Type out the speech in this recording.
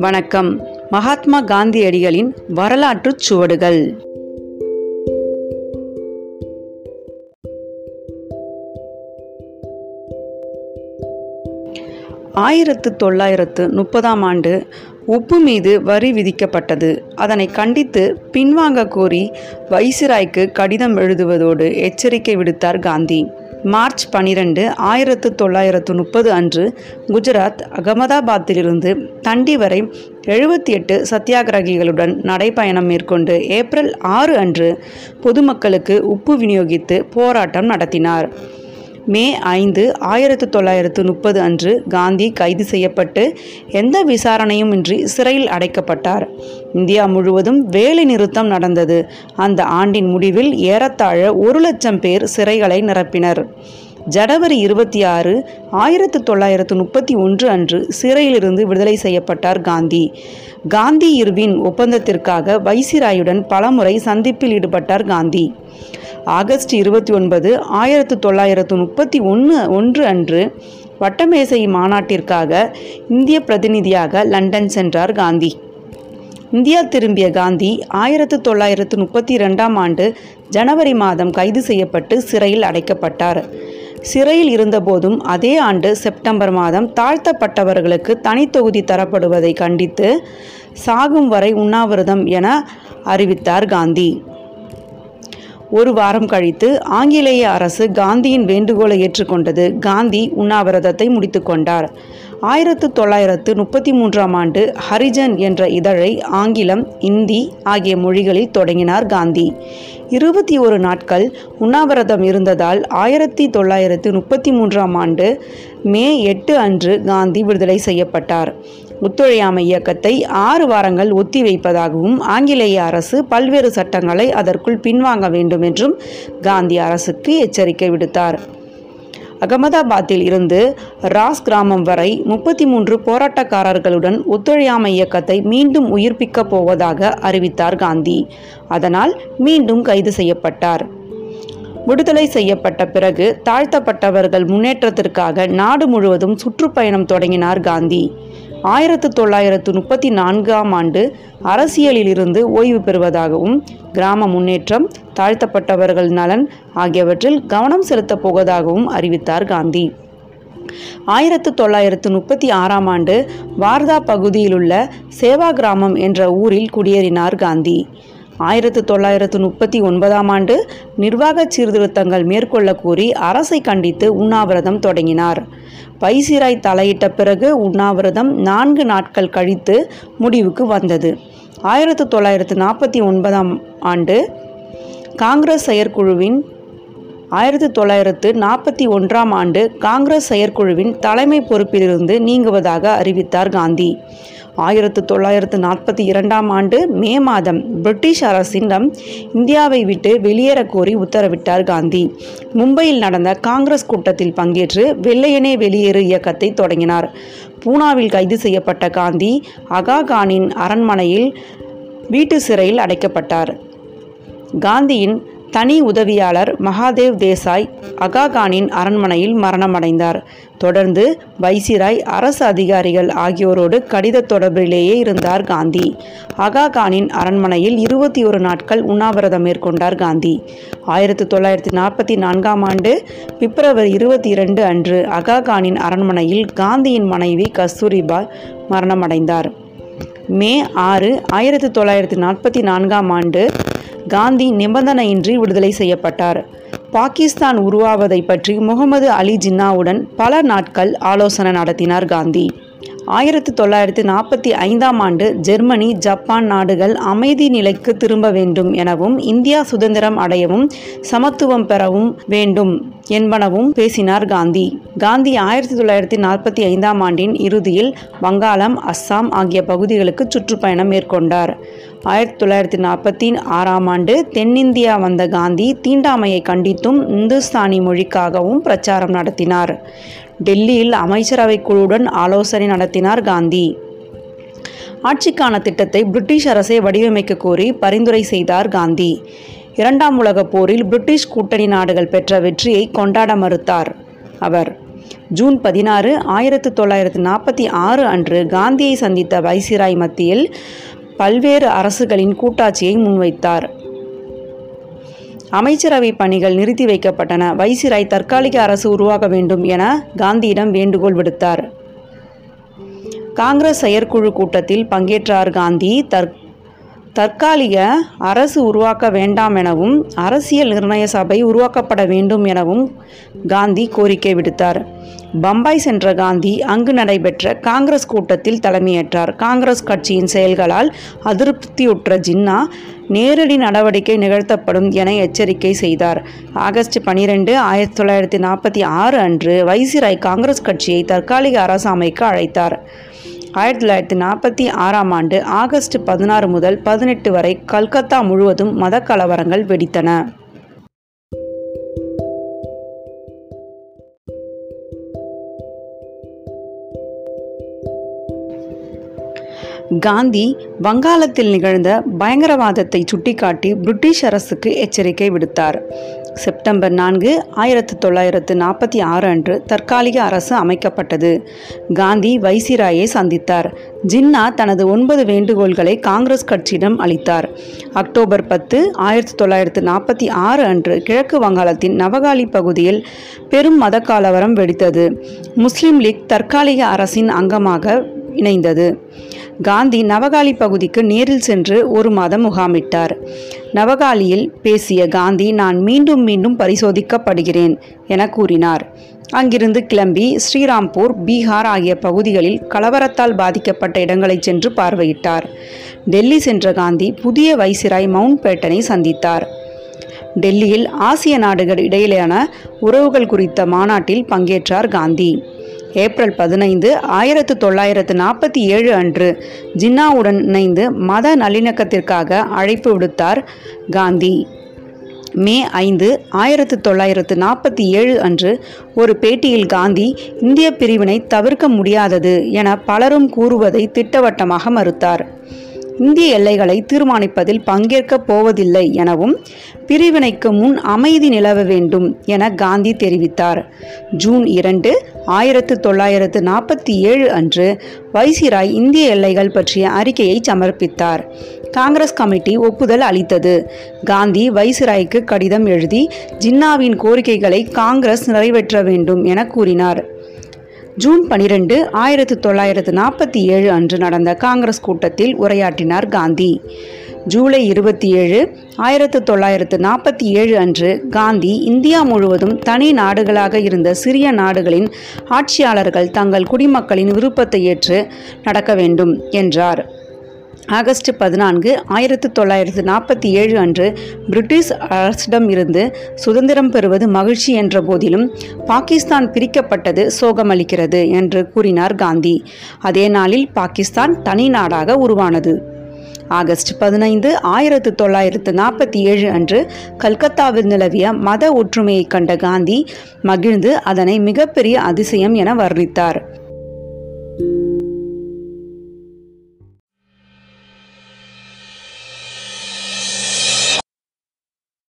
வணக்கம். மகாத்மா காந்தியடிகளின் வரலாற்று சுவடுகள். ஆயிரத்து தொள்ளாயிரத்து முப்பதாம் ஆண்டு உப்பு மீது வரி விதிக்கப்பட்டது. அதனை கண்டித்து பின்வாங்க கோரி வைசிராய்க்கு கடிதம் எழுதுவதோடு எச்சரிக்கை விடுத்தார் காந்தி. மார்ச் பனிரெண்டு ஆயிரத்து தொள்ளாயிரத்து முப்பது அன்று குஜராத் அகமதாபாத்திலிருந்து தண்டி வரை எழுபத்தி எட்டு சத்தியாகிரகிகளுடன் நடைபயணம் மேற்கொண்டு ஏப்ரல் ஆறு அன்று பொதுமக்களுக்கு உப்பு விநியோகித்து போராட்டம் நடத்தினார். மே ஐந்து ஆயிரத்து தொள்ளாயிரத்து முப்பது அன்று காந்தி கைது செய்யப்பட்டு எந்த விசாரணையும் இன்றி சிறையில் அடைக்கப்பட்டார். இந்தியா முழுவதும் வேலை நிறுத்தம் நடந்தது. அந்த ஆண்டின் முடிவில் ஏறத்தாழ ஒரு லட்சம் பேர் சிறைகளை நிரப்பினர். ஜனவரி இருபத்தி ஆறு ஆயிரத்து தொள்ளாயிரத்து முப்பத்தி ஒன்று அன்று சிறையிலிருந்து விடுதலை செய்யப்பட்டார் காந்தி. காந்தி இர்வின் ஒப்பந்தத்திற்காக வைசிராயுடன் பலமுறை சந்திப்பில் ஈடுபட்டார் காந்தி. ஆகஸ்ட் இருபத்தி ஒன்பது ஆயிரத்து தொள்ளாயிரத்து முப்பத்தி ஒன்று ஒன்று அன்று வட்டமேசை மாநாட்டிற்காக இந்திய பிரதிநிதியாக லண்டன் சென்றார் காந்தி. இந்தியா திரும்பிய காந்தி ஆயிரத்து தொள்ளாயிரத்து முப்பத்தி ரெண்டாம் ஆண்டு ஜனவரி மாதம் கைது செய்யப்பட்டு சிறையில் அடைக்கப்பட்டார். சிறையில் இருந்தபோதும் அதே ஆண்டு செப்டம்பர் மாதம் தாழ்த்தப்பட்டவர்களுக்கு தனித்தொகுதி தரப்படுவதை கண்டித்து சாகும் வரை உண்ணாவிரதம் என அறிவித்தார் காந்தி. ஒரு வாரம் கழித்து ஆங்கிலேய அரசு காந்தியின் வேண்டுகோளை ஏற்றுக்கொண்டது. காந்தி உண்ணாவிரதத்தை முடித்துக்கொண்டார் ஆயிரத்து தொள்ளாயிரத்து முப்பத்தி மூன்றாம் ஆண்டு ஹரிஜன் என்ற இதழை ஆங்கிலம் இந்தி ஆகிய மொழிகளில் தொடங்கினார் காந்தி. இருபத்தி ஒரு நாட்கள் உண்ணாவிரதம் இருந்ததால் ஆயிரத்தி தொள்ளாயிரத்து முப்பத்தி மூன்றாம் ஆண்டு மே எட்டு அன்று காந்தி விடுதலை செய்யப்பட்டார். ஒத்துழையாமை இயக்கத்தை ஆறு வாரங்கள் ஒத்திவைப்பதாகவும் ஆங்கிலேய அரசு பல்வேறு சட்டங்களை அதற்குள் பின்வாங்க வேண்டும் என்றும் காந்தி அரசுக்கு எச்சரிக்கை விடுத்தார். அகமதாபாத்தில் இருந்து ராஸ் கிராமம் வரை முப்பத்தி மூன்று போராட்டக்காரர்களுடன் ஒத்துழையாமை இயக்கத்தை மீண்டும் உயிர்ப்பிக்கப் போவதாக அறிவித்தார் காந்தி. அதனால் மீண்டும் கைது செய்யப்பட்டார். விடுதலை செய்யப்பட்ட பிறகு தாழ்த்தப்பட்டவர்கள் முன்னேற்றத்திற்காக நாடு முழுவதும் சுற்றுப்பயணம் தொடங்கினார் காந்தி. ஆயிரத்து தொள்ளாயிரத்து முப்பத்தி நான்காம் ஆண்டு அரசியலில் இருந்து ஓய்வு பெறுவதாகவும் கிராம முன்னேற்றம் தாழ்த்தப்பட்டவர்கள் நலன் ஆகியவற்றில் கவனம் செலுத்தப் போவதாகவும் அறிவித்தார் காந்தி. ஆயிரத்து தொள்ளாயிரத்து முப்பத்தி ஆறாம் ஆண்டு வார்தா பகுதியிலுள்ள சேவா கிராமம் என்ற ஊரில் குடியேறினார் காந்தி. ஆயிரத்து தொள்ளாயிரத்து முப்பத்தி ஒன்பதாம் ஆண்டு நிர்வாக சீர்திருத்தங்கள் மேற்கொள்ள கோரி அரசை கண்டித்து உண்ணாவிரதம் தொடங்கினார். வைசிராய் தலையிட்ட பிறகு உண்ணாவிரதம் நான்கு நாட்கள் கழித்து முடிவுக்கு வந்தது. ஆயிரத்து தொள்ளாயிரத்து நாற்பத்தி ஒன்பதாம் ஆண்டு காங்கிரஸ் செயற்குழுவின் ஆயிரத்தி தொள்ளாயிரத்து நாற்பத்தி ஒன்றாம் ஆண்டு காங்கிரஸ் செயற்குழுவின் தலைமை பொறுப்பிலிருந்து நீங்குவதாக அறிவித்தார் காந்தி. ஆயிரத்து தொள்ளாயிரத்து நாற்பத்தி இரண்டாம் ஆண்டு மே மாதம் பிரிட்டிஷ் அரசிடம் இந்தியாவை விட்டு வெளியேற கோரி உத்தரவிட்டார் காந்தி. மும்பையில் நடந்த காங்கிரஸ் கூட்டத்தில் பங்கேற்று வெள்ளையனே வெளியேறு இயக்கத்தை தொடங்கினார். பூனாவில் கைது செய்யப்பட்ட காந்தி அகா கானின் அரண்மனையில் வீட்டு சிறையில் அடைக்கப்பட்டார். காந்தியின் தனி உதவியாளர் மகாதேவ் தேசாய் அகாகானின் அரண்மனையில் மரணமடைந்தார். தொடர்ந்து வைசிராய் அரசு அதிகாரிகள் ஆகியோரோடு கடித தொடர்பிலேயே இருந்தார் காந்தி. அகாகானின் அரண்மனையில் இருபத்தி ஒரு நாட்கள் உண்ணாவிரதம் மேற்கொண்டார் காந்தி. ஆயிரத்தி தொள்ளாயிரத்தி நாற்பத்தி நான்காம் ஆண்டு பிப்ரவரி இருபத்தி இரண்டு அன்று அகாகானின் அரண்மனையில் காந்தியின் மனைவி கஸ்தூரிபா மரணமடைந்தார். மே ஆறு ஆயிரத்தி தொள்ளாயிரத்தி நாற்பத்தி நான்காம் ஆண்டு காந்தி நிபந்தனையின்றி விடுதலை செய்யப்பட்டார். பாகிஸ்தான் உருவாவதை பற்றி முகமது அலி ஜின்னாவுடன் பல நாட்கள் ஆலோசனை நடத்தினார் காந்தி. ஆயிரத்தி தொள்ளாயிரத்தி நாற்பத்தி ஐந்தாம் ஆண்டு ஜெர்மனி ஜப்பான் நாடுகள் அமைதி நிலைக்கு திரும்ப வேண்டும் எனவும் இந்தியா சுதந்திரம் அடையவும் சமத்துவம் பெறவும் வேண்டும் என்பனவும் பேசினார் காந்தி. காந்தி ஆயிரத்தி தொள்ளாயிரத்தி நாற்பத்தி ஐந்தாம் ஆண்டின் இறுதியில் வங்காளம் அஸ்ஸாம் ஆகிய பகுதிகளுக்கு சுற்றுப்பயணம் மேற்கொண்டார். ஆயிரத்தி தொள்ளாயிரத்தி நாற்பத்தி ஆறாம் ஆண்டு தென்னிந்தியா வந்த காந்தி தீண்டாமையை கண்டித்தும் இந்துஸ்தானி மொழிக்காகவும் பிரச்சாரம் நடத்தினார். டெல்லியில் அமைச்சரவை குழுவுடன் ஆலோசனை நடத்தினார் காந்தி. ஆட்சிக்கான திட்டத்தை பிரிட்டிஷ் அரசை வடிவமைக்க கோரி பரிந்துரை செய்தார் காந்தி. இரண்டாம் உலகப் போரில் பிரிட்டிஷ் கூட்டணி நாடுகள் பெற்ற வெற்றியை கொண்டாட மறுத்தார் அவர். ஜூன் பதினாறு ஆயிரத்து தொள்ளாயிரத்து நாற்பத்தி ஆறு அன்று காந்தியை சந்தித்த வைசிராய் மத்தியில் பல்வேறு அரசுகளின் கூட்டாட்சியை முன்வைத்தார். அமைச்சரவை பணிகள் நிறுத்தி வைக்கப்பட்டன. வைசிராய் தற்காலிக அரசு உருவாக வேண்டும் என காந்தியிடம் வேண்டுகோள் விடுத்தார். காங்கிரஸ் செயற்குழு கூட்டத்தில் பங்கேற்றார் காந்தி. தற் தற்காலிக அரசு உருவாக்க வேண்டாம் எனவும் அரசியல் நிர்ணய சபை உருவாக்கப்பட வேண்டும் எனவும் காந்தி கோரிக்கை விடுத்தார். பம்பாய் சென்ற காந்தி அங்கு நடைபெற்ற காங்கிரஸ் கூட்டத்தில் தலைமையேற்றார். காங்கிரஸ் கட்சியின் செயல்களால் அதிருப்தியுற்ற ஜின்னா நேரடி நடவடிக்கை நிகழ்த்தப்படும் என எச்சரிக்கை செய்தார். ஆகஸ்ட் பனிரெண்டு ஆயிரத்தி தொள்ளாயிரத்தி நாற்பத்தி ஆறு அன்று வைசிராய் காங்கிரஸ் கட்சியை தற்காலிக அரசு அமைக்க அழைத்தார். ஆயிரத்தி தொள்ளாயிரத்தி நாற்பத்தி ஆறாம் ஆண்டு ஆகஸ்ட் பதினாறு முதல் பதினெட்டு வரை கல்கத்தா முழுவதும் மத கலவரங்கள் வெடித்தன. காந்தி வங்காளத்தில் நிகழ்ந்த பயங்கரவாதத்தை சுட்டிக்காட்டி பிரிட்டிஷ் அரசுக்கு எச்சரிக்கை விடுத்தார். செப்டம்பர் நான்கு ஆயிரத்து தொள்ளாயிரத்து நாற்பத்தி ஆறு அன்று தற்காலிக அரசு அமைக்கப்பட்டது. காந்தி வைசிராயை சந்தித்தார். ஜின்னா தனது ஒன்பது வேண்டுகோள்களை காங்கிரஸ் கட்சியிடம் அளித்தார். அக்டோபர் பத்து ஆயிரத்தி தொள்ளாயிரத்து நாற்பத்தி ஆறு அன்று கிழக்கு வங்காளத்தின் நவகாலி பகுதியில் பெரும் மத கலவரம் வெடித்தது. முஸ்லிம் லீக் தற்காலிக அரசின் அங்கமாக இணைந்தது. காந்தி நவகாலி பகுதிக்கு நேரில் சென்று ஒரு மாதம் முகாமிட்டார். நவகாலியில் பேசிய காந்தி நான் மீண்டும் மீண்டும் பரிசோதிக்கப்படுகிறேன் என கூறினார். அங்கிருந்து கிளம்பி ஸ்ரீராம்பூர் பீகார் ஆகிய பகுதிகளில் கலவரத்தால் பாதிக்கப்பட்ட இடங்களை சென்று பார்வையிட்டார். டெல்லி சென்ற காந்தி புதிய வைசிராய் மவுண்ட் பேட்டனை சந்தித்தார். டெல்லியில் ஆசிய நாடுகள் இடையிலான உறவுகள் குறித்த மாநாட்டில் பங்கேற்றார் காந்தி. ஏப்ரல் பதினைந்து ஆயிரத்து தொள்ளாயிரத்து நாற்பத்தி ஏழு அன்று ஜின்னாவுடன் இணைந்து மத நல்லிணக்கத்திற்காக அழைப்பு விடுத்தார் காந்தி. மே ஐந்து ஆயிரத்து தொள்ளாயிரத்து நாற்பத்தி ஏழு அன்று ஒரு பேட்டியில் காந்தி இந்திய பிரிவினை தவிர்க்க முடியாதது என பலரும் கூறுவதை திட்டவட்டமாக மறுத்தார். இந்திய எல்லைகளை தீர்மானிப்பதில் பங்கேற்கப் போவதில்லை எனவும் பிரிவினைக்கு முன் அமைதி நிலவ வேண்டும் என காந்தி தெரிவித்தார். ஜூன் இரண்டு ஆயிரத்து தொள்ளாயிரத்து நாற்பத்தி ஏழு அன்று வைசிராய் இந்திய எல்லைகள் பற்றிய அறிக்கையை சமர்ப்பித்தார். காங்கிரஸ் கமிட்டி ஒப்புதல் அளித்தது. காந்தி வைசிராய்க்கு கடிதம் எழுதி ஜின்னாவின் கோரிக்கைகளை காங்கிரஸ் நிறைவேற்ற வேண்டும் என கூறினார். ஜூன் பனிரெண்டு ஆயிரத்து தொள்ளாயிரத்து நாற்பத்தி ஏழு அன்று நடந்த காங்கிரஸ் கூட்டத்தில் உரையாற்றினார் காந்தி. ஜூலை இருபத்தி ஏழு ஆயிரத்து தொள்ளாயிரத்து நாற்பத்தி ஏழு அன்று காந்தி இந்தியா முழுவதும் தனி நாடுகளாக இருந்த சிறிய நாடுகளின் ஆட்சியாளர்கள் தங்கள் குடிமக்களின் விருப்பத்தை ஏற்று நடக்க வேண்டும் என்றார். ஆகஸ்ட் பதினான்கு ஆயிரத்து தொள்ளாயிரத்து நாற்பத்தி ஏழு அன்று பிரிட்டிஷ் அரசிடம் இருந்து சுதந்திரம் பெறுவது மகிழ்ச்சி என்ற போதிலும் பாகிஸ்தான் பிரிக்கப்பட்டது சோகமளிக்கிறது என்று கூறினார் காந்தி. அதே நாளில் பாகிஸ்தான் தனி நாடாக உருவானது. ஆகஸ்ட் பதினைந்து ஆயிரத்து தொள்ளாயிரத்து நாற்பத்தி ஏழு அன்று கல்கத்தாவில் நிலவிய மத ஒற்றுமையை கண்ட காந்தி மகிழ்ந்து அதனை மிகப்பெரிய அதிசயம் என வர்ணித்தார்.